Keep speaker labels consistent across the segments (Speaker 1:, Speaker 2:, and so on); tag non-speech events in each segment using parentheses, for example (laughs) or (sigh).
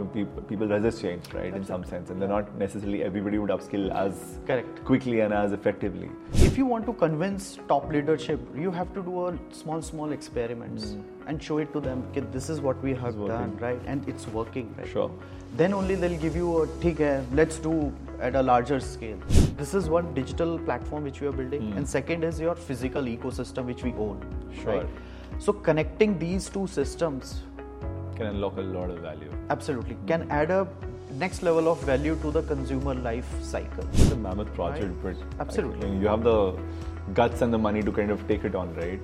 Speaker 1: know people, people resist change, right? In some sense, and they're not necessarily everybody would upskill as
Speaker 2: Correct.
Speaker 1: quickly and as effectively.
Speaker 2: If you want to convince top leadership, you have to do a small, small experiments and show it to them. Okay, this is what we have done, right? And it's working, right?
Speaker 1: Sure.
Speaker 2: Then only they'll give you a ठीक है, let's do at a larger scale. This is one digital platform which we are building, and second is your physical ecosystem which we own.
Speaker 1: Sure.
Speaker 2: Right? So connecting these two systems
Speaker 1: can unlock a lot of value.
Speaker 2: absolutely can add a next level of value to the consumer life cycle.
Speaker 1: It's a mammoth project, but
Speaker 2: Absolutely.
Speaker 1: I think you have the guts and the money to kind of take it on, right?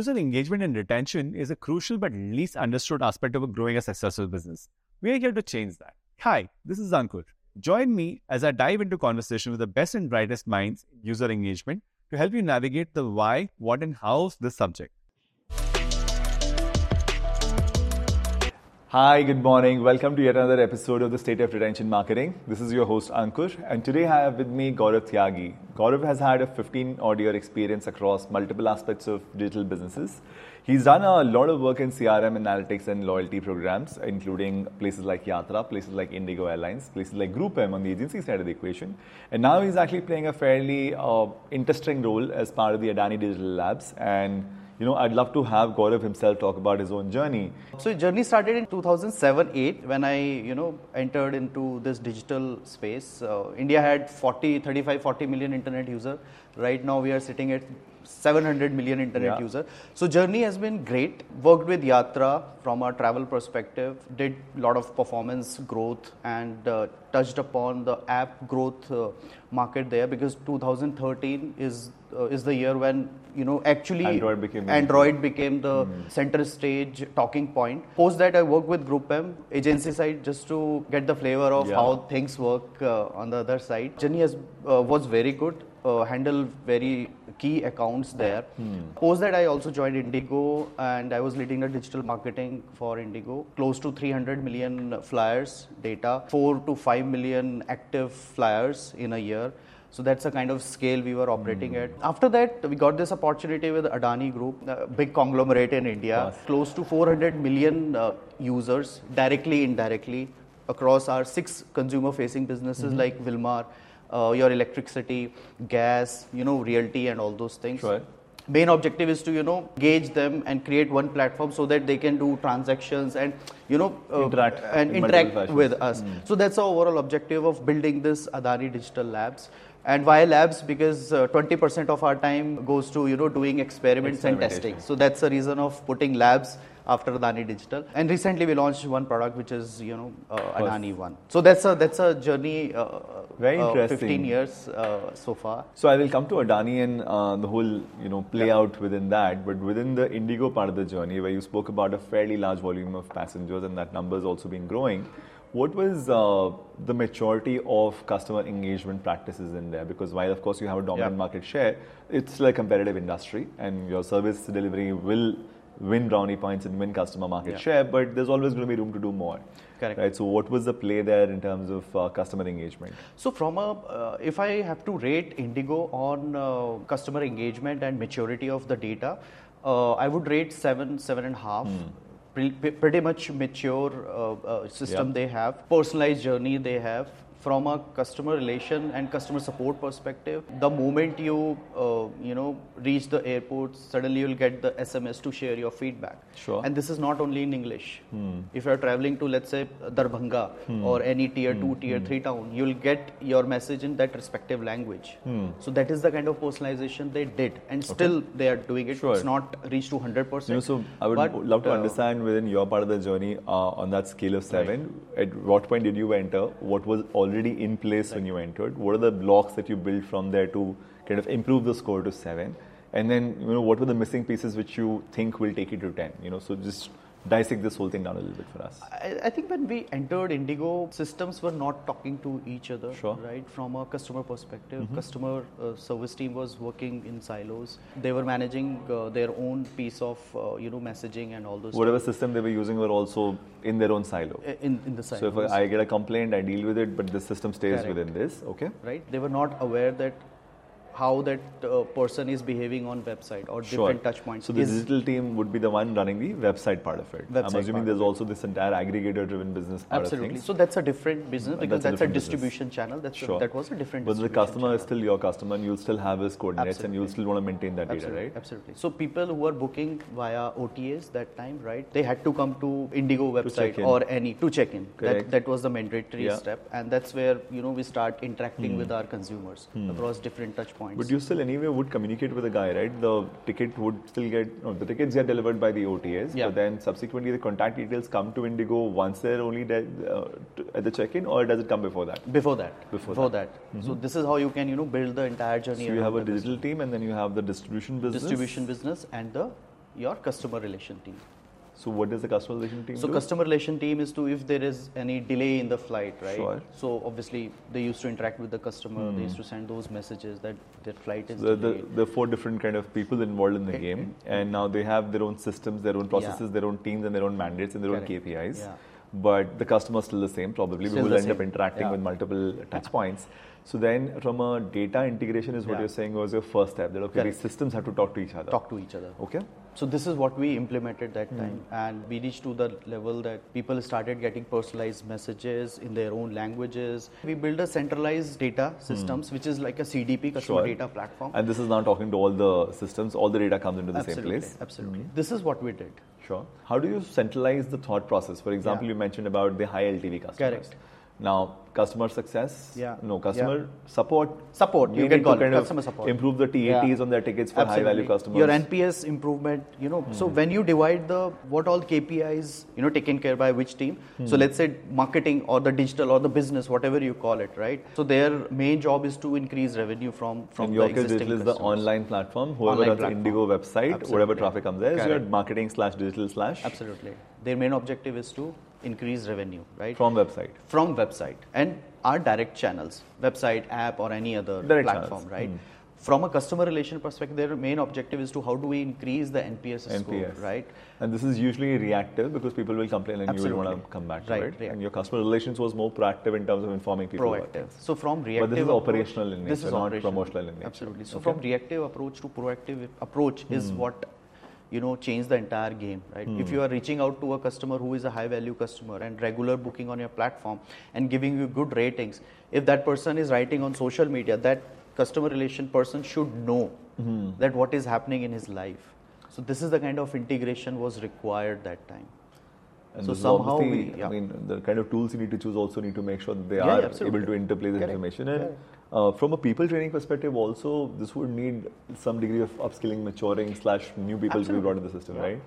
Speaker 3: User engagement and retention is a crucial but least understood aspect of growing a successful business. We are here to change that. Hi, this is Ankur. Join me as I dive into conversation with the best and brightest minds in user engagement to help you navigate the why, what, and how of this subject.
Speaker 1: Hi, good morning. Welcome to yet another episode of the State of Retention Marketing. This is your host Ankur, and today I have with me Gaurav Tyagi. Gaurav has had a 15 odd year experience across multiple aspects of digital businesses. He's done a lot of work in CRM analytics and loyalty programs, including places like Yatra, places like Indigo Airlines, places like Group M on the agency side of the equation. And now he's actually playing a fairly uh, interesting role as part of the Adani Digital Labs. And you know, I'd love to have Gaurav himself talk about his own journey.
Speaker 2: So journey started in 2007-8 when I, you know, entered into this digital space. Uh, India had 40, 35, 40 million internet user. Right now we are sitting at 700 million internet
Speaker 1: Yeah.
Speaker 2: user. So journey has been great. Worked with Yatra from a travel perspective. Did a lot of performance growth and uh, touched upon the app growth uh, market there because 2013 is uh, is the year when you know actually
Speaker 1: Android became the-
Speaker 2: Android became the center stage talking point. Post that, I worked with Group M agency side just to get the flavor of
Speaker 1: Yeah.
Speaker 2: how things work uh, on the other side. Journey has, uh, was very good. Uh, handle very key accounts there. Post that, I also joined Indigo and I was leading the digital marketing for Indigo. Close to 300 million flyers data, 4 to 5 million active flyers in a year. So that's the kind of scale we were operating at. After that, we got this opportunity with Adani Group, a big conglomerate in India, close to 400 million uh, users, directly, indirectly, across our six consumer-facing businesses like Wilmar, uh, your electricity, gas, you know, realty, and all those things.
Speaker 1: Sure.
Speaker 2: main objective is to you know gauge them and create one platform so that they can do transactions and you know uh,
Speaker 1: Interact
Speaker 2: and
Speaker 1: in
Speaker 2: interact with us. So that's our overall objective of building this adani digital labs. And why labs? Because uh, 20% of our time goes to you know doing experiments and testing. So that's the reason of putting labs after Adani Digital, and recently we launched one product which is you know uh, Adani One. So that's a that's a journey. Uh,
Speaker 1: Very
Speaker 2: uh,
Speaker 1: interesting.
Speaker 2: 15 years uh, so far.
Speaker 1: So I will come to Adani and uh, the whole you know play out within that, but within the Indigo part of the journey, where you spoke about a fairly large volume of passengers and that number has also been growing. What was uh, the maturity of customer engagement practices in there? Because while of course you have a dominant
Speaker 2: Yeah.
Speaker 1: market share, it's still a competitive industry, and your service delivery will win brownie points and win customer market
Speaker 2: Yeah.
Speaker 1: share. But there's always going to be room to do more.
Speaker 2: Correct.
Speaker 1: Right. So what was the play there in terms of uh, customer engagement?
Speaker 2: So, from a, uh, if I have to rate Indigo on uh, customer engagement and maturity of the data, uh, I would rate seven, seven and a half. Pre- pretty much mature uh, uh, system
Speaker 1: Yeah.
Speaker 2: they have, personalized journey they have. From a customer relation and customer support perspective, the moment you uh, you know reach the airport, suddenly you'll get the SMS to share your feedback.
Speaker 1: Sure.
Speaker 2: And this is not only in English. If you're traveling to, let's say, Darbhanga or any tier 2, tier 3 town, you'll get your message in that respective language. So that is the kind of personalization they did. And still they are doing it.
Speaker 1: Sure.
Speaker 2: It's not reached to 100%.
Speaker 1: You know, so I would
Speaker 2: but,
Speaker 1: love to
Speaker 2: uh,
Speaker 1: understand within your part of the journey uh, on that scale of seven. At what point did you enter? What was already in place when you entered? What are the blocks that you built from there to kind of improve the score to seven? And then, you know, what were the missing pieces which you think will take it to ten? You know, so just dissect this whole thing down a little bit for us.
Speaker 2: I, I think when we entered Indigo, systems were not talking to each other,
Speaker 1: Sure. Mm-hmm.
Speaker 2: right? From a customer perspective, customer uh, service team was working in silos. They were managing uh, their own piece of uh, you know messaging and all those.
Speaker 1: Whatever system they were using were also in their own silo.
Speaker 2: in in the
Speaker 1: silo.
Speaker 2: So
Speaker 1: if I get a complaint, I deal with it, but the system stays
Speaker 2: Correct.
Speaker 1: within this. Okay.
Speaker 2: right? They were not aware that how that uh, person is behaving on website or different touch points.
Speaker 1: So the digital team would be the one running the website part of it. I'm assuming there's also this entire aggregator-driven business part of
Speaker 2: Absolutely. So that's a different business because
Speaker 1: that's a
Speaker 2: that's, a,
Speaker 1: different business.
Speaker 2: distribution channel. That's
Speaker 1: Sure.
Speaker 2: a, that was a different.
Speaker 1: But the
Speaker 2: distribution
Speaker 1: customer is still your customer, and you'll still have his coordinates, and you'll still want to maintain that data, right?
Speaker 2: absolutely. So people who are booking via OTAs that time, right? They had to come to Indigo website
Speaker 1: in.
Speaker 2: or any to check in.
Speaker 1: Correct.
Speaker 2: That that was the mandatory
Speaker 1: Yeah.
Speaker 2: step, and that's where you know we start interacting with our consumers across different touch points.
Speaker 1: But you still anyway would communicate with the guy, right? The ticket would still get no, the tickets get delivered by the OTAs,
Speaker 2: Yeah.
Speaker 1: but then subsequently the contact details come to Indigo once they're only de- uh, at the check-in, or does it come before that?
Speaker 2: before that,
Speaker 1: Before
Speaker 2: that. So this is how you can you know build the entire journey.
Speaker 1: So you have a digital team, and then you have the distribution business.
Speaker 2: distribution business and the your customer relation team.
Speaker 1: So what does the customer relation team
Speaker 2: So
Speaker 1: do?
Speaker 2: customer relation team is to if there is any delay in the flight, right?
Speaker 1: Sure.
Speaker 2: So obviously they used to interact with the customer. They used to send those messages that their flight is
Speaker 1: the, the,
Speaker 2: delayed.
Speaker 1: the four different kind of people involved in the game, and now they have their own systems, their own processes, their own teams, and their own mandates and their
Speaker 2: Correct.
Speaker 1: own KPIs.
Speaker 2: Yeah.
Speaker 1: But the customer is still the same, probably.
Speaker 2: Still
Speaker 1: we will end up interacting
Speaker 2: Yeah.
Speaker 1: with multiple touch points. So then, from a data integration, is what
Speaker 2: Yeah.
Speaker 1: you're saying was your first step. That okay, these systems have to talk to each other.
Speaker 2: talk to each other.
Speaker 1: Okay.
Speaker 2: So this is what we implemented that
Speaker 1: Hmm.
Speaker 2: time, and we reached to the level that people started getting personalized messages in their own languages. We built a centralized data systems, which is like a CDP, customer
Speaker 1: Hmm. Sure.
Speaker 2: data platform.
Speaker 1: And this is now talking to all the systems. All the data comes into the
Speaker 2: absolutely,
Speaker 1: same place. Hmm.
Speaker 2: absolutely. This is what we did.
Speaker 1: Sure. How do you centralize the thought process? For example,
Speaker 2: Yeah.
Speaker 1: you mentioned about the high LTV customers.
Speaker 2: Correct.
Speaker 1: Now, customer success.
Speaker 2: Yeah.
Speaker 1: No, customer
Speaker 2: Yeah.
Speaker 1: support.
Speaker 2: Support, you
Speaker 1: We
Speaker 2: can call it
Speaker 1: kind of
Speaker 2: customer support.
Speaker 1: Improve the TATs
Speaker 2: Yeah.
Speaker 1: on their tickets for high value customers.
Speaker 2: Your NPS improvement, you know. So hmm. when you divide the what all KPIs, you know, taken care by which team. Hmm. So let's say marketing or the digital or the business, whatever you call it, right? So their main job is to increase revenue from from the
Speaker 1: your
Speaker 2: existing
Speaker 1: Digital is the online platform. Whoever
Speaker 2: Online
Speaker 1: runs
Speaker 2: platform.
Speaker 1: Indigo website, whatever traffic comes there, is your
Speaker 2: Correct.
Speaker 1: marketing slash digital slash
Speaker 2: Absolutely. Their main objective is to increase revenue, right?
Speaker 1: from website.
Speaker 2: from website and our direct channels, website, app, or any other
Speaker 1: Direct
Speaker 2: platform,
Speaker 1: channels.
Speaker 2: Right? Hmm. From a customer relation perspective, their main objective is to how do we increase the NPS, score, right?
Speaker 1: And this is usually reactive because people will complain and you will want to come back to
Speaker 2: Right,
Speaker 1: it. And your customer relations was more proactive in terms of informing people.
Speaker 2: Proactive. So from reactive,
Speaker 1: But this is
Speaker 2: approach-
Speaker 1: operational in
Speaker 2: this is
Speaker 1: not
Speaker 2: operational.
Speaker 1: promotional in nature.
Speaker 2: Absolutely. So
Speaker 1: Okay.
Speaker 2: from reactive approach to proactive approach is hmm. what you know change the entire game, right?
Speaker 1: Hmm.
Speaker 2: If you are reaching out to a customer who is a high value customer and regular booking on your platform and giving you good ratings, if that person is writing on social media, that customer relation person should know
Speaker 1: Hmm.
Speaker 2: that what is happening in his life. So this is the kind of integration was required that time.
Speaker 1: And
Speaker 2: So somehow we- yeah.
Speaker 1: I mean, the kind of tools you need to choose also need to make sure that they
Speaker 2: Yeah,
Speaker 1: are
Speaker 2: yeah,
Speaker 1: able to interplay the
Speaker 2: Correct.
Speaker 1: information. And uh, from a people training perspective, also this would need some degree of upskilling, maturing slash new people to be brought into the system, right?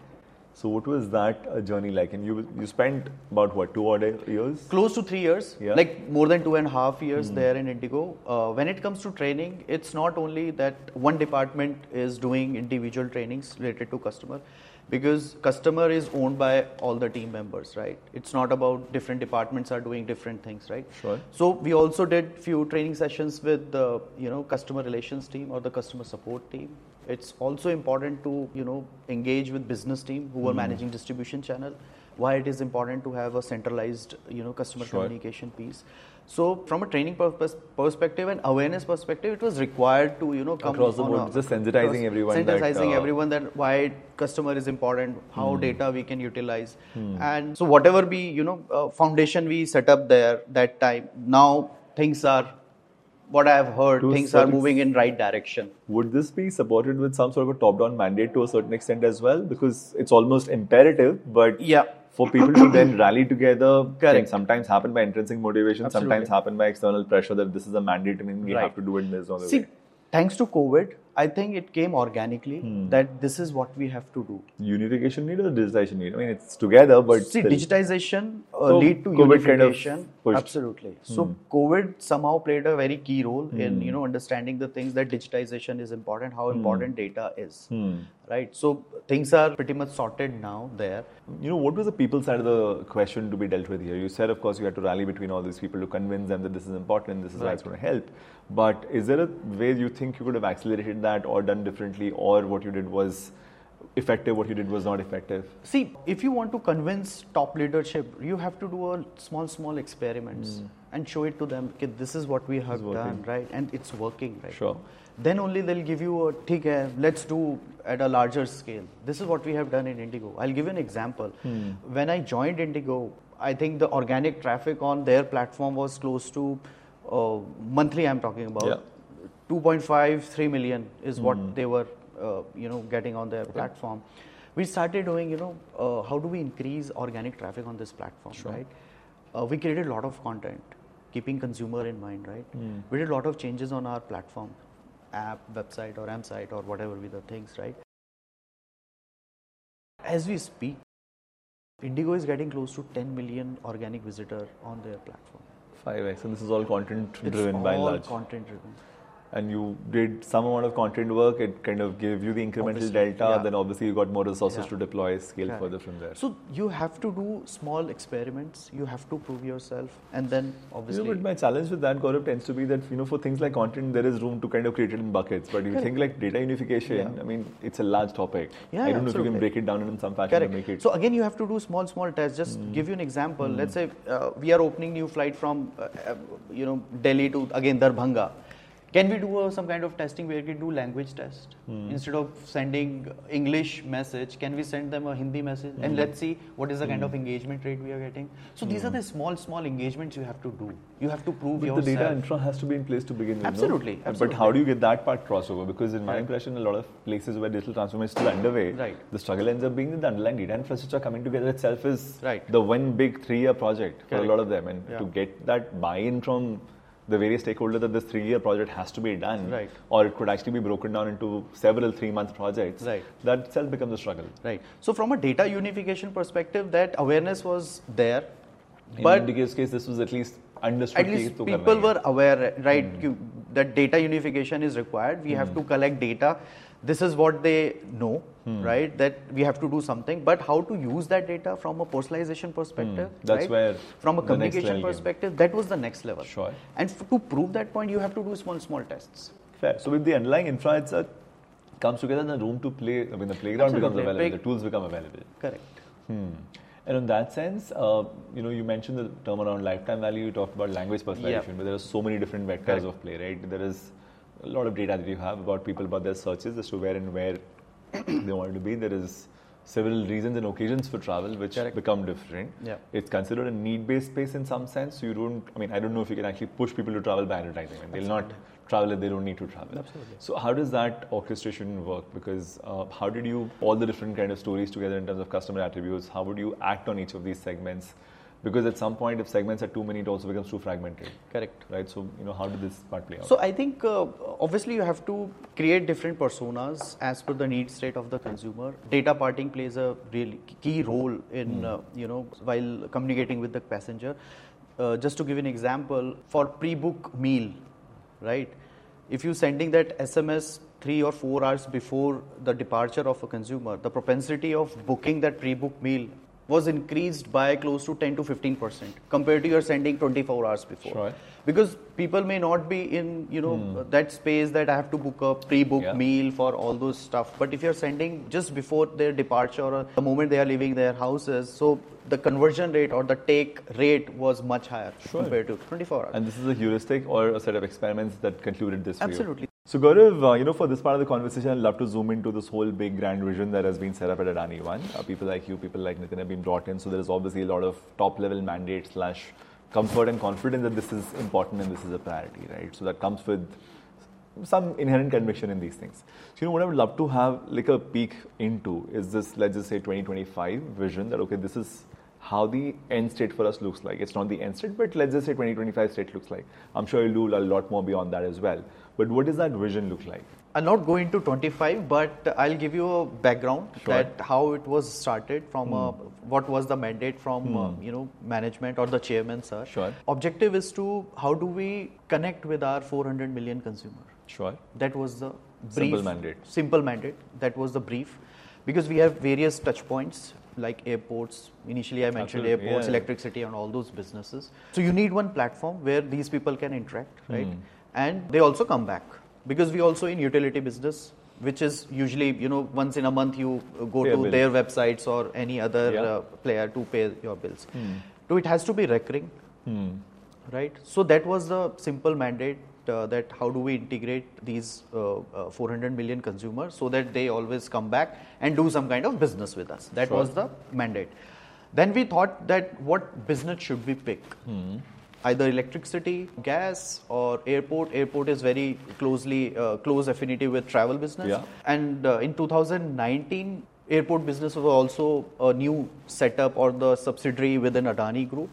Speaker 1: So what was that uh, journey like? And you you spent about what two odd years?
Speaker 2: close to three years
Speaker 1: Yeah.
Speaker 2: Like more than two and a half years there in indigo uh, when it comes to training it's not only that one department is doing individual trainings related to customer because customer is owned by all the team members right? It's not about different departments are doing different things right?
Speaker 1: Sure.
Speaker 2: so we also did few training sessions with the you know customer relations team or the customer support team. It's also important to you know engage with business team who are hmm. managing distribution channel. Why it is important to have a centralized you know customer
Speaker 1: Sure.
Speaker 2: communication piece so from a training purpose perspective and awareness perspective it was required to you know come
Speaker 1: Across the board, just sensitizing everyone that,
Speaker 2: sensitizing
Speaker 1: uh,
Speaker 2: everyone that why customer is important how
Speaker 1: Hmm.
Speaker 2: data we can utilize and so whatever we you know uh, foundation we set up there that time now things are what i have heard
Speaker 1: To
Speaker 2: things are moving in right direction
Speaker 1: Would this be supported with some sort of a top-down mandate to a certain extent as well? Because it's almost imperative, but
Speaker 2: yeah
Speaker 1: for people to then (coughs) rally together
Speaker 2: Correct.
Speaker 1: can sometimes happen by intrinsic motivation, sometimes happen by external pressure that this is a mandate and we
Speaker 2: Right.
Speaker 1: have to do it in this or
Speaker 2: See,
Speaker 1: way.
Speaker 2: thanks to COVID, I think it came organically
Speaker 1: Hmm.
Speaker 2: that this is what we have to do.
Speaker 1: Unification need or digitization need? I mean, it's together, but
Speaker 2: See,
Speaker 1: still.
Speaker 2: digitization uh,
Speaker 1: So,
Speaker 2: lead to
Speaker 1: COVID kind of
Speaker 2: unification. Absolutely. So COVID somehow played a very key role in
Speaker 1: Hmm.
Speaker 2: you know understanding the things that digitization is important, how important data is.
Speaker 1: Hmm.
Speaker 2: Right. So things are pretty much sorted now there.
Speaker 1: You know, what was the people side of the question to be dealt with here? You said, of course, you had to rally between all these people to convince them that this is important, this is why it's going to help. But is there a way you think you could have accelerated that or done differently, or what you did was effective, what you did was not effective?
Speaker 2: See, if you want to convince top leadership, you have to do a small, small experiments and show it to them. Okay, this is what we have
Speaker 1: Hmm. working.
Speaker 2: done, right? And it's working, right?
Speaker 1: Sure.
Speaker 2: Then only they'll give you a ठीक है, let's do at a larger scale. This is what we have done in Indigo. I'll give you an example.
Speaker 1: Hmm.
Speaker 2: When I joined Indigo, I think the organic traffic on their platform was close to uh, monthly. I'm talking about
Speaker 1: Yeah.
Speaker 2: 2.5, 3 million is what
Speaker 1: Hmm.
Speaker 2: they were, uh, you know, getting on their platform. We started doing, you know, uh, how do we increase organic traffic on this platform, right? Uh, we created a lot of content, keeping consumer in mind, right?
Speaker 1: Hmm.
Speaker 2: We did a lot of changes on our platform, app, website, or M site, or whatever be the things, right? As we speak, Indigo is getting close to 10 million organic visitor on their platform.
Speaker 1: 5x, and this is all content driven
Speaker 2: all
Speaker 1: by and large.
Speaker 2: content driven.
Speaker 1: And you did some amount of content work, it kind of gave you the incremental
Speaker 2: Obviously,
Speaker 1: delta,
Speaker 2: yeah.
Speaker 1: then obviously you got more resources
Speaker 2: Yeah.
Speaker 1: to deploy, scale
Speaker 2: Correct.
Speaker 1: further from there.
Speaker 2: So you have to do small experiments. You have to prove yourself, and then obviously.
Speaker 1: You know, but my challenge with that, Gaurav, tends to be that you know, for things like content, there is room to kind of create it in buckets. But you think like data unification,
Speaker 2: Yeah.
Speaker 1: I mean, it's a large topic.
Speaker 2: Yeah,
Speaker 1: I don't know if you can break it down in some fashion
Speaker 2: Correct.
Speaker 1: to make it.
Speaker 2: So again, you have to do small, small tests. Just
Speaker 1: Hmm.
Speaker 2: give you an example. Let's say uh, we are opening new flight from, uh, uh, you know, Delhi to again Darbhanga. Can we do uh, some kind of testing where we can do language test
Speaker 1: Hmm.
Speaker 2: instead of sending English message? Can we send them a Hindi message
Speaker 1: Hmm.
Speaker 2: and let's see what is the kind of engagement rate we are getting? So these are
Speaker 1: Hmm.
Speaker 2: the small, small engagements you have to do. You have to prove
Speaker 1: but
Speaker 2: yourself.
Speaker 1: the data infra has to be in place to begin with. no?
Speaker 2: Absolutely,
Speaker 1: But how do you get that part crossover? Because in my
Speaker 2: Right.
Speaker 1: impression, a lot of places where digital transformation is still underway,
Speaker 2: Right.
Speaker 1: the struggle ends up being that the underlying data infrastructure coming together itself is
Speaker 2: Right.
Speaker 1: the one big three-year project for a lot of them. And
Speaker 2: Yeah.
Speaker 1: to get that buy-in from the various stakeholders that this three-year project has to be done,
Speaker 2: right.
Speaker 1: or it could actually be broken down into several three-month projects.
Speaker 2: Right.
Speaker 1: That itself becomes a struggle.
Speaker 2: Right. So from a data unification perspective, that awareness was there,
Speaker 1: in
Speaker 2: but
Speaker 1: case, this was at least understood.
Speaker 2: At least people were aware, right? Mm. That data unification is required. We mm. have hmm. to collect data this is what they know, right? That we have to do something. But how to use that data from a personalization perspective?
Speaker 1: That's
Speaker 2: right?
Speaker 1: where
Speaker 2: from a communication
Speaker 1: level came.
Speaker 2: perspective, that was the next level.
Speaker 1: Sure.
Speaker 2: And f- to prove that point, you have to do small, small tests.
Speaker 1: Fair. So with the underlying infra, it's a, comes together, the room to play, I mean, the playground becomes available,
Speaker 2: Play-
Speaker 1: the tools become available.
Speaker 2: Correct.
Speaker 1: Hmm. And in that sense, uh, you know, you mentioned the term around lifetime value. You talked about language personalization,
Speaker 2: Yeah.
Speaker 1: but there are so many different vectors
Speaker 2: Correct.
Speaker 1: of play, right? There is a lot of data that you have about people, about their searches as to where and where (clears throat) they wanted to be. There is several reasons and occasions for travel which
Speaker 2: Correct.
Speaker 1: become different.
Speaker 2: Yeah.
Speaker 1: It's considered a need-based space in some sense. So you don't. I mean, I don't know if you can actually push people to travel by advertising. I mean, they'll not travel if they don't need to travel.
Speaker 2: Absolutely.
Speaker 1: So how does that orchestration work? Because uh, how did you all the different kind of stories together in terms of customer attributes? How would you act on each of these segments? Because at some point, if segments are too many, it also becomes too fragmented,
Speaker 2: Correct.
Speaker 1: right? So you know, how did this part play out?
Speaker 2: So I think uh, obviously you have to create different personas as per the need state of the consumer. Data parting plays a really key role in uh, you know while communicating with the passenger. Uh, just to give an example, for pre-book meal, right? If you're sending that SMS three or four hours before the departure of a consumer, the propensity of booking that pre-book meal was increased by close to 10 to 15 percent compared to your sending 24 hours before
Speaker 1: Sure.
Speaker 2: because people may not be in you know hmm. that space that i have to book a pre-book
Speaker 1: Yeah.
Speaker 2: meal for all those stuff but if you're sending just before their departure or the moment they are leaving their houses so the conversion rate or the take rate was much higher
Speaker 1: Sure.
Speaker 2: compared to 24 hours
Speaker 1: and this is a heuristic or a set of experiments that concluded this.
Speaker 2: absolutely
Speaker 1: So Gaurav, uh, you know, for this part of the conversation, I'd love to zoom into this whole big grand vision that has been set up at Adani One. Uh, people like you, people like Nitin have been brought in. So there is obviously a lot of top level mandate slash comfort and confidence that this is important and this is a priority, right? So that comes with some inherent conviction in these things. So you know what I would love to have like a peek into is this, let's just say 2025 vision that okay, this is how the end state for us looks like. It's not the end state, but let's just say 2025 state looks like. I'm sure you'll do a lot more beyond that as well. But what does that vision look like?
Speaker 2: I'll not go into 25, but I'll give you a background
Speaker 1: Sure.
Speaker 2: that how it was started from uh, what was the mandate from uh, you know management or the chairman sir.
Speaker 1: Sure.
Speaker 2: Objective is to how do we connect with our 400 million consumer.
Speaker 1: Sure.
Speaker 2: That was the brief.
Speaker 1: Simple mandate.
Speaker 2: Simple mandate. That was the brief, because we have various touch points like airports. Initially, I mentioned
Speaker 1: Absolutely,
Speaker 2: airports,
Speaker 1: yeah.
Speaker 2: electricity, and all those businesses. So you need one platform where these people can interact, right?
Speaker 1: Hmm.
Speaker 2: And they also come back because we also in utility business. Which is usually, you know, once in a month you uh, go
Speaker 1: Pay
Speaker 2: to their websites or any other
Speaker 1: Yeah.
Speaker 2: uh, player to pay your bills.
Speaker 1: Hmm.
Speaker 2: So it has to be recurring right so that was the simple mandate uh, that how do we integrate these uh, uh, 400 million consumers so that they always come back and do some kind of business with us that
Speaker 1: Sure.
Speaker 2: was the mandate then we thought that what business should we pick
Speaker 1: Hmm.
Speaker 2: either electricity gas or airport airport is very closely uh, close affinity with travel business
Speaker 1: Yeah.
Speaker 2: and uh, in 2019 airport business was also a new setup or the subsidiary within adani group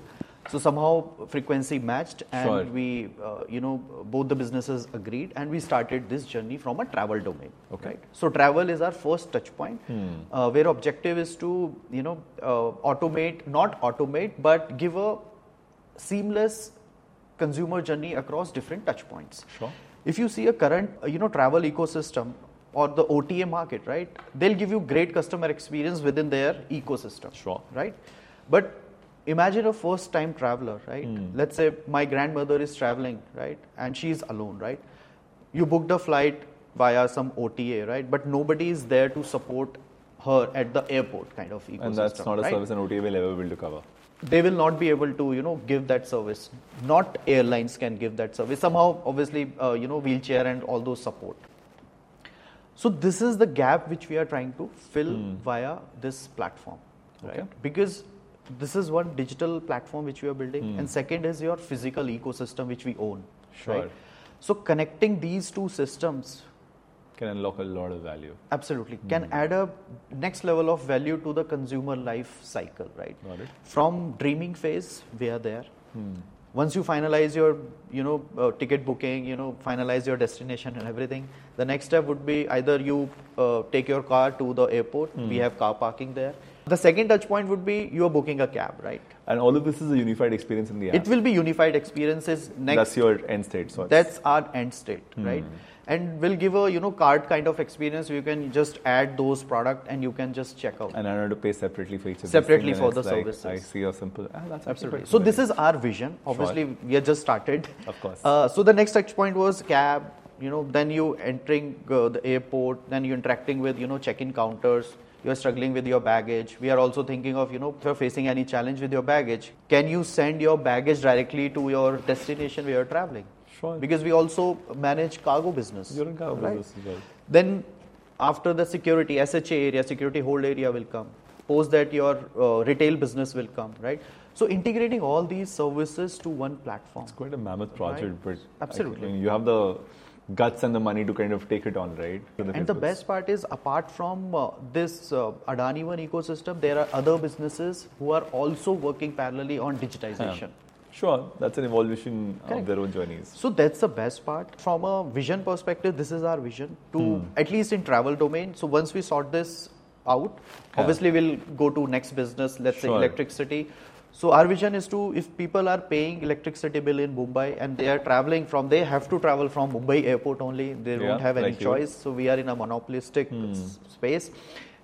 Speaker 2: so somehow frequency matched and
Speaker 1: Sure.
Speaker 2: we uh, you know both the businesses agreed and we started this journey from a travel domain
Speaker 1: Okay.
Speaker 2: right so travel is our first touch point uh, where objective is to you know uh, automate not automate but give a seamless consumer journey across different touch points
Speaker 1: Sure.
Speaker 2: if you see a current you know travel ecosystem or the OTA market, right? They'll give you great customer experience within their ecosystem.
Speaker 1: Sure.
Speaker 2: Right? But imagine a first time traveler, right? Let's say my grandmother is traveling, right? And she's alone, right? You booked a flight via some OTA, right? But nobody is there to support her at the airport kind of ecosystem.
Speaker 1: And that's not a
Speaker 2: right?
Speaker 1: service an OTA will ever be able to cover.
Speaker 2: they will not be able to you know give that service not airlines can give that service somehow obviously uh, you know wheelchair and all those support so this is the gap which we are trying to fill via this platform right
Speaker 1: Okay.
Speaker 2: because this is one digital platform which we are building and second is your physical ecosystem which we own
Speaker 1: Sure.
Speaker 2: right? So connecting these two systems
Speaker 1: Can unlock a lot of value.
Speaker 2: absolutely. Can add a next level of value to the consumer life cycle right?
Speaker 1: Got it.
Speaker 2: from dreaming phase we are there. Once you finalize your you know uh, ticket booking you know finalize your destination and everything the next step would be either you uh, take your car to the airport. We have car parking there the second touch point would be you are booking a cab right
Speaker 1: And all of this is a unified experience in the app.
Speaker 2: it will be unified experiences next
Speaker 1: That's your end state. So
Speaker 2: that's our end state right and we'll give a you know card kind of experience you can just add those product and you can just check out
Speaker 1: and I don't have to pay separately for each
Speaker 2: Separately for the
Speaker 1: like,
Speaker 2: services.
Speaker 1: I see a simple. Ah, that's
Speaker 2: Absolutely. So this is our vision. Obviously, we have just started.
Speaker 1: Of course.
Speaker 2: Uh, so the next touch point was cab. You know, then you entering uh, the airport. Then you interacting with you know check-in counters. You are struggling with your baggage. We are also thinking of you know if you're facing any challenge with your baggage, can you send your baggage directly to your destination where you're traveling?
Speaker 1: Sure.
Speaker 2: Because we also manage cargo business.
Speaker 1: You're in car
Speaker 2: right?
Speaker 1: business as well.
Speaker 2: Then after the security, SHA area, security hold area will come. Post that your uh, retail business will come, right? So integrating all these services to one platform.
Speaker 1: It's quite a mammoth project, but
Speaker 2: Absolutely.
Speaker 1: I mean, you have the guts and the money to kind of take it on, right? To
Speaker 2: And the best part is, apart from uh, this uh, Adani One ecosystem, there are other businesses who are also working parallelly on digitization.
Speaker 1: Sure, that's an evolution
Speaker 2: Correct.
Speaker 1: of their own journeys.
Speaker 2: So that's the best part. From a vision perspective, this is our vision to
Speaker 1: Hmm.
Speaker 2: at least in travel domain. So once we sort this out,
Speaker 1: Yeah.
Speaker 2: obviously we'll go to next business, let's say
Speaker 1: Sure.
Speaker 2: electricity. So our vision is to if people are paying electricity bill in Mumbai and they are traveling from they have to travel from Mumbai airport only. They
Speaker 1: Yeah,
Speaker 2: don't have any
Speaker 1: like you.
Speaker 2: choice. So we are in a monopolistic hmm. s- space.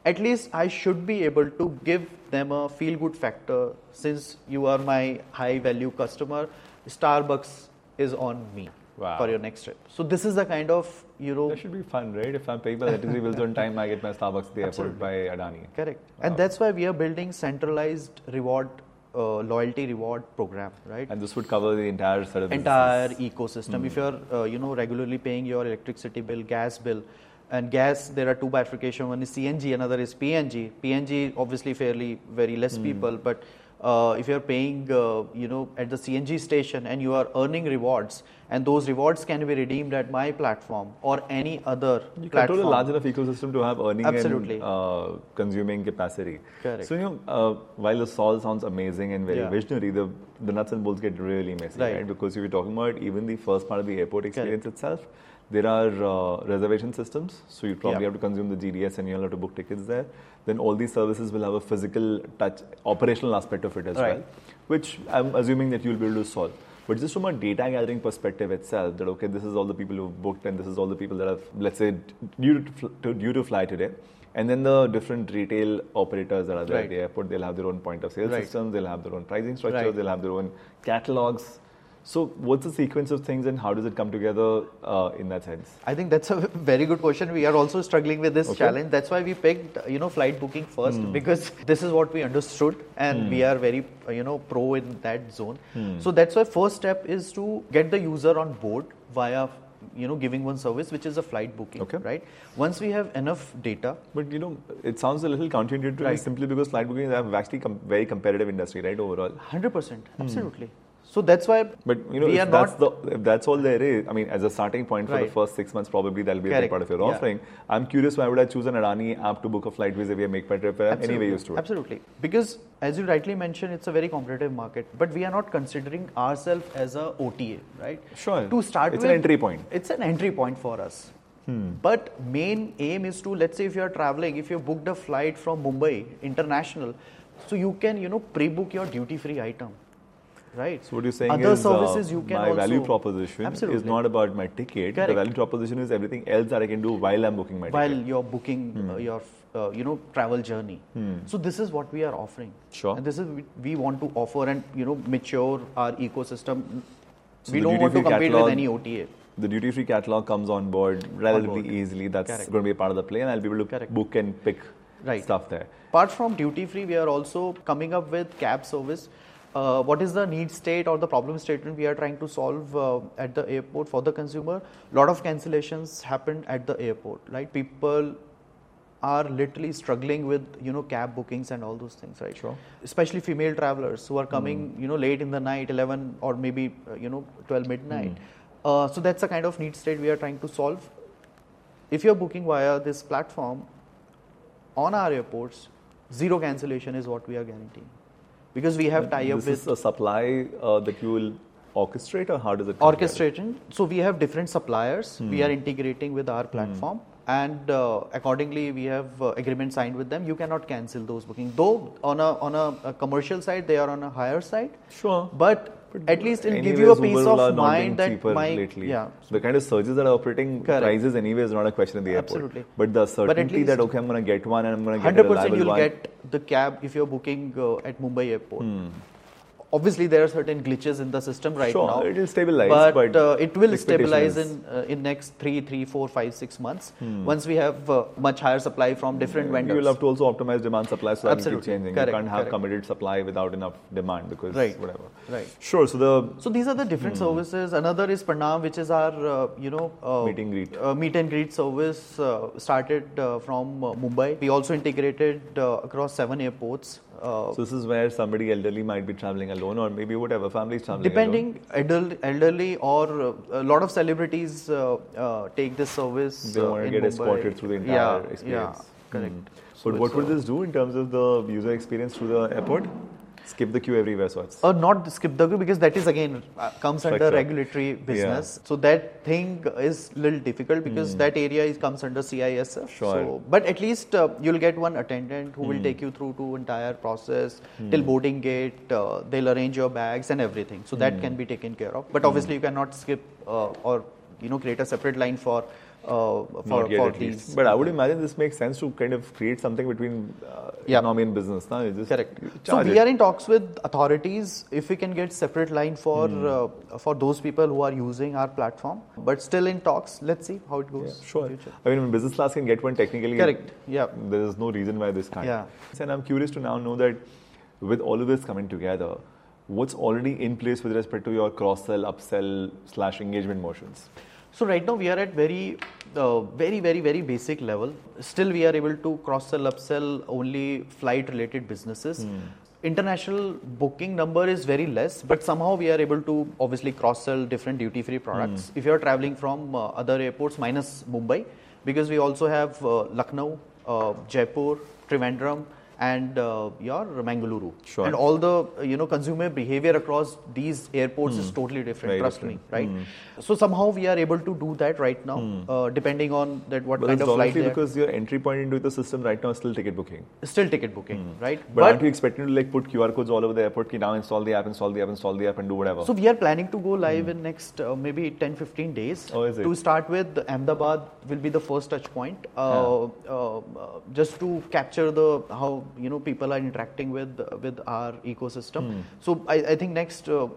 Speaker 2: At least I should be able to give them a feel good factor since you are my high value customer. Starbucks is on me
Speaker 1: Wow.
Speaker 2: for your next trip. So this is the kind of you know
Speaker 1: That should be fun, right? If I'm paying my electricity bills on time, I get my Starbucks at the airport by Adani.
Speaker 2: correct, and that's why we are building centralized reward uh, loyalty reward program, right?
Speaker 1: And this would cover the entire set of
Speaker 2: entire
Speaker 1: businesses.
Speaker 2: ecosystem.
Speaker 1: Hmm.
Speaker 2: If you're uh, you know regularly paying your electricity bill, gas bill, and gas there are two bifurcation. One is CNG, another is PNG. PNG obviously fairly very less people, but uh, if you're paying uh, you know at the CNG station and you are earning rewards, and those rewards can be redeemed at my platform or any other
Speaker 1: You
Speaker 2: platform.
Speaker 1: control a large enough ecosystem to have earning
Speaker 2: Absolutely.
Speaker 1: and uh, consuming capacity.
Speaker 2: Correct.
Speaker 1: So you know, uh, while this all sounds amazing and very
Speaker 2: Yeah.
Speaker 1: visionary, the the nuts and bolts get really messy,
Speaker 2: Right.
Speaker 1: right? Because if you're talking about even the first part of the airport experience itself, There are uh, reservation systems, so you probably
Speaker 2: Yeah.
Speaker 1: have to consume the GDS and you'll have to book tickets there. Then all these services will have a physical touch, operational aspect of it as
Speaker 2: Right.
Speaker 1: well, which I'm assuming that you'll be able to solve. But just from a data gathering perspective itself, that okay, this is all the people who've booked and this is all the people that have, let's say, due to, due to fly today. And then the different retail operators that are there
Speaker 2: Right.
Speaker 1: at the airport, they'll have their own point of sale
Speaker 2: Right.
Speaker 1: systems, they'll have their own pricing structures,
Speaker 2: Right.
Speaker 1: they'll have their own catalogs. So, what's the sequence of things and how does it come together uh, in that sense?
Speaker 2: I think that's a (laughs) very good question. We are also struggling with this
Speaker 1: Okay.
Speaker 2: challenge. That's why we picked, you know, flight booking first hmm. because (laughs) this is what we understood and we hmm. are very, you know, pro in that zone. Hmm. So that's why first step is to get the user on board via, you know, giving one service, which is a flight booking,
Speaker 1: Okay.
Speaker 2: right? Once we have enough data,
Speaker 1: But you know, it sounds a little counterintuitive
Speaker 2: Right.
Speaker 1: simply because flight booking is a actually com- very competitive industry, right? Overall.
Speaker 2: 100%, absolutely. So that's why
Speaker 1: But you know,
Speaker 2: we
Speaker 1: if
Speaker 2: are
Speaker 1: that's
Speaker 2: not
Speaker 1: the if that's all there is, I mean, as a starting point for the first six months, probably that'll be a big part of your
Speaker 2: Yeah.
Speaker 1: offering. I'm curious, why would I choose an Adani app to book a flight vis-a-vis a Make My Trip? I'm anyway used to it.
Speaker 2: Absolutely. Because as you rightly mentioned, it's a very competitive market, but we are not considering ourselves as a OTA, right?
Speaker 1: Sure.
Speaker 2: To start
Speaker 1: It's
Speaker 2: with,
Speaker 1: an entry point.
Speaker 2: It's an entry point for us. Hmm. But main aim is to let's say if you are traveling, if you booked a flight from Mumbai international, so you can you know pre-book your duty-free item, right?
Speaker 1: So what you're saying
Speaker 2: Other
Speaker 1: is uh,
Speaker 2: you can
Speaker 1: my
Speaker 2: also
Speaker 1: value proposition is not about my ticket.
Speaker 2: Correct.
Speaker 1: The value proposition is everything else that I can do while I'm booking my ticket.
Speaker 2: while
Speaker 1: ticket.
Speaker 2: you're booking
Speaker 1: Hmm.
Speaker 2: uh, your uh, you know travel journey. So this is what we are offering.
Speaker 1: Sure.
Speaker 2: And this is we, we want to offer and you know mature our ecosystem.
Speaker 1: So
Speaker 2: we don't want to compete
Speaker 1: catalog-
Speaker 2: with any OTA.
Speaker 1: The duty free catalog comes on board relatively
Speaker 2: board.
Speaker 1: easily. That's
Speaker 2: Correct.
Speaker 1: going to be a part of the play, and I'll be able to
Speaker 2: Correct.
Speaker 1: book and pick
Speaker 2: Right.
Speaker 1: stuff there.
Speaker 2: Apart from duty free, we are also coming up with cab service. Uh, what is the need state or the problem statement we are trying to solve uh, at the airport for the consumer? A lot of cancellations happen at the airport, right? People are literally struggling with you know cab bookings and all those things, right?
Speaker 1: Sure.
Speaker 2: Especially female travelers who are coming you know late in the night, 11 or maybe uh, you know 12 midnight. Uh, so that's the kind of need state we are trying to solve. If you're booking via this platform, on our airports, zero cancellation is what we are guaranteeing. Because we have tie up
Speaker 1: This
Speaker 2: with
Speaker 1: is a supply uh, that you will orchestrate, or how does it?
Speaker 2: orchestration. So we have different suppliers we are integrating with our platform. And uh, accordingly, we have uh, agreement signed with them. You cannot cancel those bookings. Though on a on a, a commercial side, they are on a higher side.
Speaker 1: Sure.
Speaker 2: But, at least it'll give you a peace
Speaker 1: Uber,
Speaker 2: of mind that my
Speaker 1: lately.
Speaker 2: yeah
Speaker 1: The kind of surges that are operating
Speaker 2: Correct.
Speaker 1: prices anyway is not a question in the airport.
Speaker 2: Absolutely.
Speaker 1: But the certainty that
Speaker 2: least-
Speaker 1: okay, I'm going to get one and I'm going to get
Speaker 2: Hundred
Speaker 1: a
Speaker 2: percent,
Speaker 1: reliable
Speaker 2: you'll
Speaker 1: one.
Speaker 2: get the cab if you're booking uh, at Mumbai airport.
Speaker 1: Hmm.
Speaker 2: Obviously, there are certain glitches in the system right
Speaker 1: Sure,
Speaker 2: now.
Speaker 1: it'll stabilize,
Speaker 2: but,
Speaker 1: but
Speaker 2: uh, it will stabilize in uh, in next three, three, four, five, six months.
Speaker 1: Hmm.
Speaker 2: Once we have uh, much higher supply from different vendors.
Speaker 1: You'll have to also optimize demand supply so that it
Speaker 2: Absolutely.
Speaker 1: changing.
Speaker 2: Correct,
Speaker 1: you can't have
Speaker 2: correct.
Speaker 1: committed supply without enough demand because
Speaker 2: Right,
Speaker 1: whatever.
Speaker 2: right.
Speaker 1: Sure. So the
Speaker 2: So these are the different services. Another is Pranaam, which is our uh, you know uh,
Speaker 1: Hmm. Meet and greet.
Speaker 2: uh, meet and greet service uh, started uh, from uh, Mumbai. We also integrated uh, across seven airports. Uh,
Speaker 1: so this is where somebody elderly might be traveling alone or maybe whatever family is traveling
Speaker 2: Depending
Speaker 1: alone.
Speaker 2: elderly, elderly or uh, a lot of celebrities uh, uh, take this service.
Speaker 1: They want to get
Speaker 2: Mumbai.
Speaker 1: escorted through the entire
Speaker 2: yeah,
Speaker 1: experience.
Speaker 2: Yeah, correct. So
Speaker 1: But what
Speaker 2: it's,
Speaker 1: would this do in terms of the user experience through the airport? Skip the queue everywhere, so it's
Speaker 2: Uh, not skip the queue because that is again uh, comes under regulatory business. So that thing is little difficult because that area is, comes under CISF.
Speaker 1: Hmm. Sure. Hmm.
Speaker 2: So, but at least uh, you'll get one attendant who will take you through to entire process till boarding gate. Uh, they'll arrange your bags and everything. So
Speaker 1: Hmm.
Speaker 2: that can be taken care of. But obviously you cannot skip uh, or you know create a separate line for uh, for, for these.
Speaker 1: But I would imagine this makes sense to kind of create something between uh,
Speaker 2: Yeah.
Speaker 1: economy and business. Now, just
Speaker 2: Correct. So we
Speaker 1: it.
Speaker 2: are in talks with authorities if we can get separate line for
Speaker 1: Hmm.
Speaker 2: uh, for those people who are using our platform. But still in talks. Let's see how it goes.
Speaker 1: Yeah, sure. I mean, when business class can get one technically.
Speaker 2: Correct. Yeah.
Speaker 1: There is no reason why this can't.
Speaker 2: Yeah.
Speaker 1: And I'm curious to now know that with all of this coming together, what's already in place with respect to your cross sell, upsell slash engagement motions?
Speaker 2: So right now we are at very, uh, very, very, very basic level. Still we are able to cross sell, upsell only flight related businesses. International booking number is very less, but somehow we are able to obviously cross sell different duty free products. If you are traveling from uh, other airports minus Mumbai, because we also have uh, Lucknow, uh, Jaipur, Trivandrum, and uh, your Mangaluru.
Speaker 1: Sure.
Speaker 2: And all the you know consumer behavior across these airports is totally different.
Speaker 1: Very
Speaker 2: trust
Speaker 1: different.
Speaker 2: me, right? So somehow we are able to do that right now, uh, depending on that what
Speaker 1: But
Speaker 2: kind of flight
Speaker 1: obviously
Speaker 2: they are.
Speaker 1: because your entry point into the system right now is still ticket booking.
Speaker 2: Still ticket booking, right?
Speaker 1: But, aren't you expecting to like put QR codes all over the airport? Ki now install the app, install the app, install the app, and do whatever.
Speaker 2: So we are planning to go live in next uh, maybe 10 15 days.
Speaker 1: Hmm. Oh, is it?
Speaker 2: To start with, Ahmedabad will be the first touch point, uh, uh, uh, just to capture the how you know people are interacting with with our ecosystem.
Speaker 1: Hmm.
Speaker 2: So I, I think next. Uh,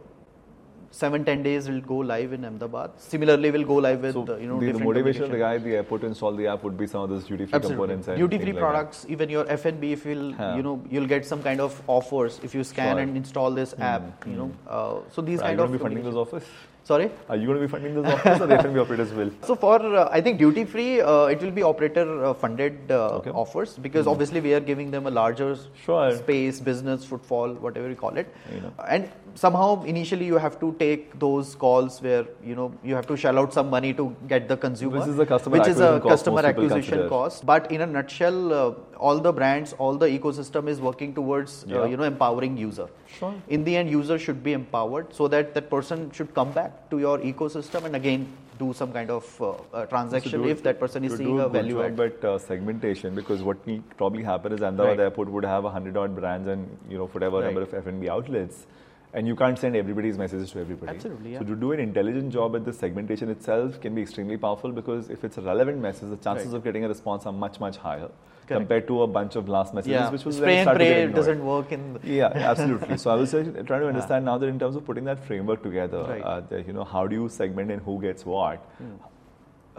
Speaker 2: Seven ten days will go live in Ahmedabad. Similarly, we'll go live with
Speaker 1: So
Speaker 2: uh, you know
Speaker 1: the, the motivation of the guy at the airport to install the app would be some of those duty free components
Speaker 2: Duty free
Speaker 1: things like
Speaker 2: products, even your F&B, if you'll,
Speaker 1: Huh.
Speaker 2: you know, you'll get some kind of offers if you scan
Speaker 1: Sure.
Speaker 2: and install this app, you know. Uh, so these
Speaker 1: you
Speaker 2: kind of
Speaker 1: be funding those offers?
Speaker 2: Sorry.
Speaker 1: Are you going to be funding those offers or the F&B operators will?
Speaker 2: So for uh, I think duty free, uh, it will be operator uh, funded uh,
Speaker 1: Okay.
Speaker 2: offers because obviously we are giving them a larger
Speaker 1: Sure.
Speaker 2: space, business footfall, whatever you call it.
Speaker 1: You know.
Speaker 2: And somehow initially you have to take those calls where you know you have to shell out some money to get the consumer,
Speaker 1: Which is the customer
Speaker 2: which is a
Speaker 1: acquisition cost
Speaker 2: customer acquisition cost. But in a nutshell, uh, all the brands, all the ecosystem is working towards uh, you know empowering user.
Speaker 1: Sure.
Speaker 2: In the end, user should be empowered so that that person should come back to your ecosystem and again do some kind of uh, uh, transaction
Speaker 1: So
Speaker 2: if
Speaker 1: it-
Speaker 2: that person is seeing a value add.
Speaker 1: at uh, segmentation because what will probably happen is Ahmedabad
Speaker 2: Right.
Speaker 1: airport would have a hundred odd brands and you know whatever
Speaker 2: Right.
Speaker 1: number of F&B outlets, and you can't send everybody's messages to everybody.
Speaker 2: Absolutely, yeah.
Speaker 1: So to do an intelligent job at the segmentation itself can be extremely powerful because if it's a relevant message, the chances
Speaker 2: Right.
Speaker 1: of getting a response are much much higher
Speaker 2: Correct.
Speaker 1: compared to a bunch of blast messages,
Speaker 2: Yeah,
Speaker 1: which was
Speaker 2: spray and
Speaker 1: started to get
Speaker 2: pray doesn't work in. The,
Speaker 1: Yeah, absolutely. so I was (laughs) trying to understand now that in terms of putting that framework together,
Speaker 2: Right.
Speaker 1: Uh, that, you know, how do you segment and who gets what?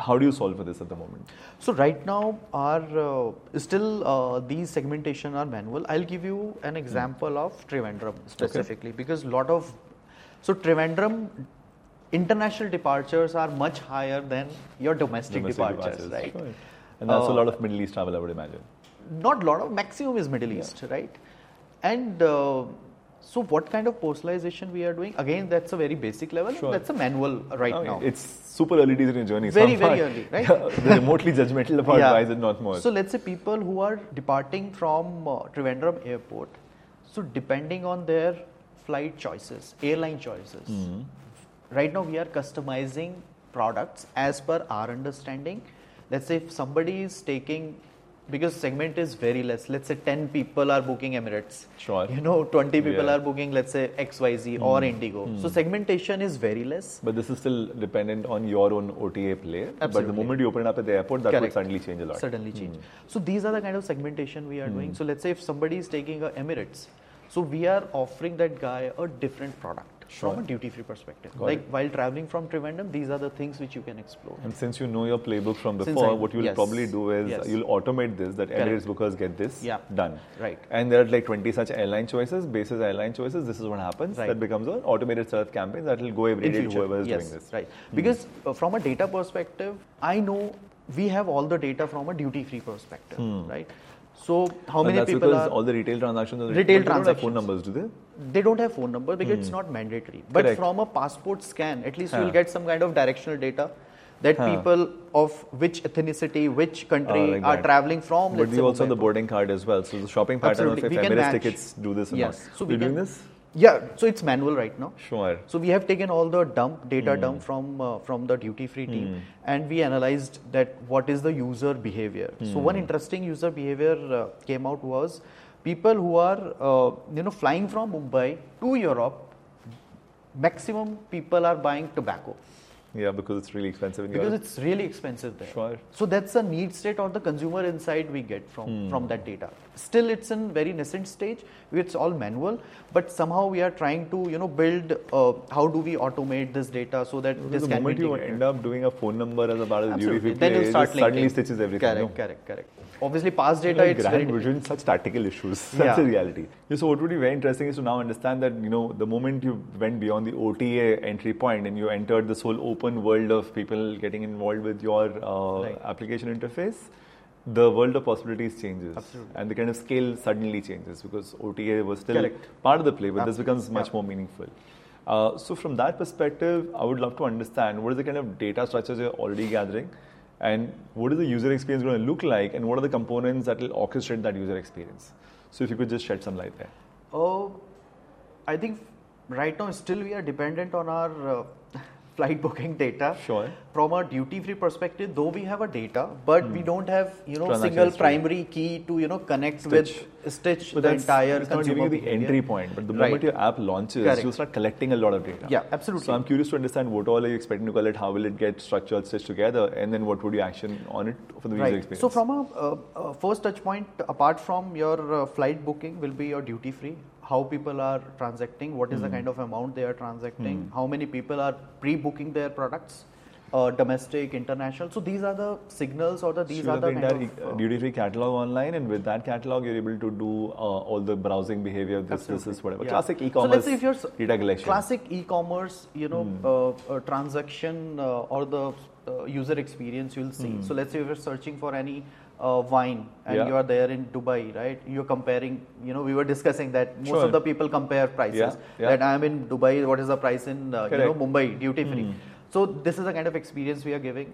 Speaker 1: How do you solve for this at the moment?
Speaker 2: So right now, our uh, still uh, these segmentation are manual. I'll give you an example of Trivandrum specifically because lot of so Trivandrum international departures are much higher than your domestic,
Speaker 1: Domestic
Speaker 2: departures,
Speaker 1: departures,
Speaker 2: right?
Speaker 1: sure. And that's a
Speaker 2: Uh,
Speaker 1: lot of Middle East travel, I would imagine.
Speaker 2: not a lot of maximum is middle east right and uh, so what kind of personalization we are doing again that's a very basic level
Speaker 1: Sure.
Speaker 2: that's a manual right
Speaker 1: I mean,
Speaker 2: now
Speaker 1: It's super early days in your journey.
Speaker 2: Very,
Speaker 1: so
Speaker 2: very
Speaker 1: not-
Speaker 2: early, right? (laughs)
Speaker 1: the remotely judgmental about
Speaker 2: Yeah.
Speaker 1: why is it not more?
Speaker 2: so let's say people who are departing from uh, Trivandrum airport so depending on their flight choices airline choices
Speaker 1: Hmm.
Speaker 2: right now we are customizing products as per our understanding let's say if somebody is taking because segment is very less let's say 10 people are booking emirates
Speaker 1: Sure.
Speaker 2: you know 20 people
Speaker 1: Yeah. Hmm.
Speaker 2: are booking let's say xyz or indigo so segmentation is very less
Speaker 1: but this is still dependent on your own OTA play. But the moment you open it up at the airport, that would suddenly change a lot.
Speaker 2: suddenly change. So these are the kind of segmentation we are
Speaker 1: Hmm.
Speaker 2: doing. So let's say if somebody is taking a Emirates, so we are offering that guy a different product
Speaker 1: Sure.
Speaker 2: from a duty free perspective.
Speaker 1: Got
Speaker 2: like
Speaker 1: it.
Speaker 2: while traveling from Trivandrum, these are the things which you can explore.
Speaker 1: And since you know your playbook from before,
Speaker 2: I-
Speaker 1: what you'll
Speaker 2: yes.
Speaker 1: probably do is
Speaker 2: Yes.
Speaker 1: you'll automate this that. Emirates bookers get this
Speaker 2: Yeah.
Speaker 1: done.
Speaker 2: Right.
Speaker 1: And there are like 20 such airline choices, basis airline choices. This is what happens.
Speaker 2: Right.
Speaker 1: That becomes an automated set of that will go every
Speaker 2: In
Speaker 1: day to whoever is
Speaker 2: yes,
Speaker 1: doing this.
Speaker 2: right? Because uh, from a data perspective, I know we have all the data from a duty free perspective, right? So how
Speaker 1: Hmm.
Speaker 2: Many
Speaker 1: that's
Speaker 2: people
Speaker 1: because
Speaker 2: are
Speaker 1: all the retail transactions, are
Speaker 2: Retail
Speaker 1: they don't have phone numbers, do they?
Speaker 2: they don't have phone number because it's not mandatory. But
Speaker 1: Correct.
Speaker 2: from a passport scan, at least
Speaker 1: Huh.
Speaker 2: you'll get some kind of directional data that
Speaker 1: Huh.
Speaker 2: people of which ethnicity, which country
Speaker 1: Oh, like
Speaker 2: are
Speaker 1: that.
Speaker 2: traveling from.
Speaker 1: But we also have the boarding card as well. So the shopping pattern
Speaker 2: Absolutely.
Speaker 1: of if Emirates
Speaker 2: match.
Speaker 1: tickets do this or
Speaker 2: Yes.
Speaker 1: not.
Speaker 2: So
Speaker 1: We're
Speaker 2: we
Speaker 1: doing this?
Speaker 2: Yeah, so it's manual right now.
Speaker 1: Sure.
Speaker 2: So we have taken all the dump data
Speaker 1: Hmm.
Speaker 2: dump from uh, from the duty free team, and we analyzed that what is the user behavior. So
Speaker 1: Hmm.
Speaker 2: one interesting user behavior uh, came out was people who are uh, you know flying from Mumbai to Europe. Maximum people are buying tobacco
Speaker 1: Yeah, because it's really expensive
Speaker 2: because it's really expensive there.
Speaker 1: Sure.
Speaker 2: So that's the need state or the consumer insight we get from
Speaker 1: Hmm.
Speaker 2: from that data. Still, it's in very nascent stage. It's all manual, but somehow we are trying to you know build. Uh, how do we automate this data so that
Speaker 1: Because
Speaker 2: this
Speaker 1: the
Speaker 2: can
Speaker 1: moment
Speaker 2: be
Speaker 1: you end up doing a phone number as a part of the
Speaker 2: Then you start
Speaker 1: suddenly stitches everything.
Speaker 2: Correct,
Speaker 1: no?
Speaker 2: correct, correct. Obviously, past data
Speaker 1: Like
Speaker 2: it's
Speaker 1: grand
Speaker 2: very
Speaker 1: vision, such tactical issues. That's
Speaker 2: Yeah.
Speaker 1: the reality. Yeah, so what would be very interesting is to now understand that you know the moment you went beyond the OTA entry point and you entered this whole open world of people getting involved with your uh,
Speaker 2: Right.
Speaker 1: application interface, the world of possibilities changes,
Speaker 2: Absolutely.
Speaker 1: and the kind of scale suddenly changes because OTA was still
Speaker 2: Correct.
Speaker 1: part of the play, but this becomes much
Speaker 2: Yeah.
Speaker 1: more meaningful. Uh, so from that perspective, I would love to understand what is the kind of data structures you're already gathering, and what is the user experience going to look like, and what are the components that will orchestrate that user experience. So if you could just shed some light there.
Speaker 2: Oh, I think right now still we are dependent on our uh, flight (laughs) booking data.
Speaker 1: Sure.
Speaker 2: From a duty free perspective, though we have a data, but we don't have you know single primary key to you know connect
Speaker 1: Stitch.
Speaker 2: with stitch the entire
Speaker 1: it's not giving you the
Speaker 2: behavior.
Speaker 1: entry point, but the
Speaker 2: Right.
Speaker 1: moment your app launches,
Speaker 2: Correct.
Speaker 1: you'll start collecting a lot of data.
Speaker 2: Yeah, absolutely.
Speaker 1: So I'm curious to understand what all are you expecting to collect, how will it get structured, stitched together, and then what would you action on it for the user
Speaker 2: Right.
Speaker 1: experience?
Speaker 2: So from a uh, uh, first touch point, apart from your uh, flight booking, will be your duty free. How people are transacting, what is
Speaker 1: Hmm.
Speaker 2: the kind of amount they are transacting, how many people are pre-booking their products, uh, domestic, international. So these are the signals or the these
Speaker 1: So
Speaker 2: are the
Speaker 1: entire
Speaker 2: of, uh,
Speaker 1: duty free catalog online, and with that catalog, you're able to do uh, all the browsing behavior. This, this
Speaker 2: Absolutely.
Speaker 1: is whatever.
Speaker 2: Yeah.
Speaker 1: Classic e-commerce
Speaker 2: let's say if you're
Speaker 1: data collection.
Speaker 2: Classic e-commerce, you know,
Speaker 1: Hmm.
Speaker 2: uh, uh, transaction uh, or the uh, user experience you'll see.
Speaker 1: Hmm.
Speaker 2: So let's say if you're searching for any uh, wine and
Speaker 1: Yeah.
Speaker 2: you are there in Dubai, right? You're comparing. You know, we were discussing that most
Speaker 1: Sure.
Speaker 2: of the people compare prices.
Speaker 1: Yeah, yeah.
Speaker 2: That I'm in Dubai. What is the price in uh, you know Mumbai duty free?
Speaker 1: Hmm.
Speaker 2: So this is the kind of experience we are giving.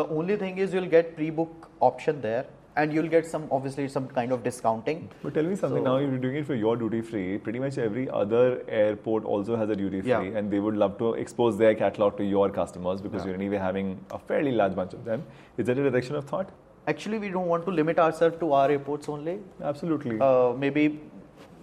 Speaker 2: The only thing is you'll get pre-book option there, and you'll get some obviously some kind of discounting.
Speaker 1: But tell me something
Speaker 2: So-
Speaker 1: now, you're doing it for your duty free. Pretty much every other airport also has a duty free, and they would love to expose their catalog to your customers because you're anyway having a fairly large bunch of them. Is that a direction of thought?
Speaker 2: Actually, we don't want to limit ourselves to our airports only.
Speaker 1: Absolutely.
Speaker 2: uh, maybe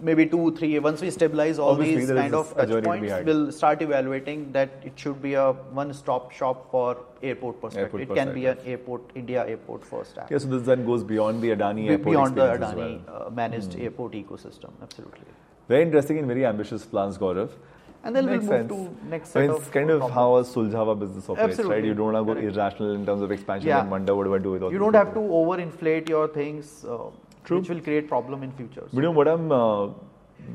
Speaker 2: maybe two three once we stabilize all
Speaker 1: Obviously,
Speaker 2: these kind of touch
Speaker 1: journey to be
Speaker 2: points we'll start evaluating that it should be a one stop shop for airport perspective
Speaker 1: Airport
Speaker 2: it can be an airport india airport first app
Speaker 1: yeah, so this then goes beyond the Adani
Speaker 2: Be-
Speaker 1: airport
Speaker 2: beyond the adani
Speaker 1: well.
Speaker 2: Uh, managed airport ecosystem absolutely
Speaker 1: Very interesting and very ambitious plans, Gaurav.
Speaker 2: And then
Speaker 1: Makes
Speaker 2: we'll move
Speaker 1: sense.
Speaker 2: to next
Speaker 1: I
Speaker 2: set
Speaker 1: mean,
Speaker 2: of
Speaker 1: it's kind of how a Suljava business operates, right? You don't want to go
Speaker 2: Correct.
Speaker 1: irrational in terms of expansion
Speaker 2: Yeah.
Speaker 1: and wonder what do I do with all
Speaker 2: you don't have
Speaker 1: people.
Speaker 2: to overinflate your things uh, which will create problem in future
Speaker 1: But you know what I'm uh,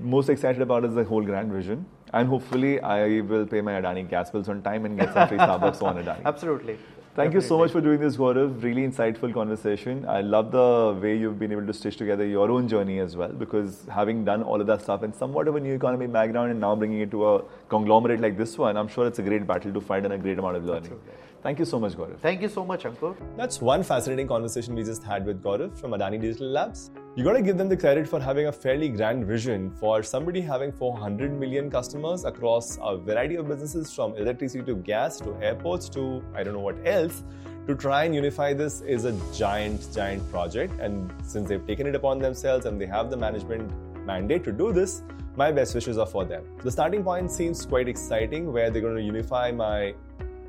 Speaker 1: most excited about is the whole grand vision. And hopefully, I will pay my Adani gas bills on time and get some free Starbucks on Adani. (laughs)
Speaker 2: absolutely
Speaker 1: Thank you so much for doing this, Gaurav. Really insightful conversation. I love the way you've been able to stitch together your own journey as well, because having done all of that stuff and somewhat of a new economy background and now bringing it to a conglomerate like this one, I'm sure it's a great battle to fight and a great amount of learning.
Speaker 2: Absolutely.
Speaker 1: Thank you so much, Gaurav.
Speaker 2: thank you so much Ankur
Speaker 1: That's one fascinating conversation we just had with Gaurav from Adani Digital Labs. You gotta give them the credit for having a fairly grand vision for somebody having 400 million customers across a variety of businesses from electricity to gas to airports to I don't know what else. To try and unify this is a giant, giant project. And since they've taken it upon themselves and they have the management mandate to do this, my best wishes are for them. The starting point seems quite exciting where they're going to unify my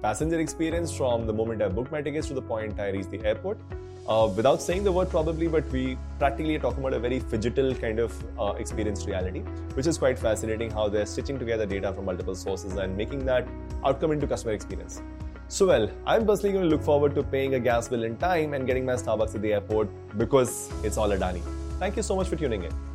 Speaker 1: passenger experience from the moment I book my tickets to the point I reach the airport. Uh, without saying the word probably, but we practically are talking about a very phygital kind of uh, experienced reality, which is quite fascinating how they're stitching together data from multiple sources and making that outcome into customer experience. So, well, I'm personally going to look forward to paying a gas bill in time and getting my Starbucks at the airport because it's all a Adani. Thank you so much for tuning in.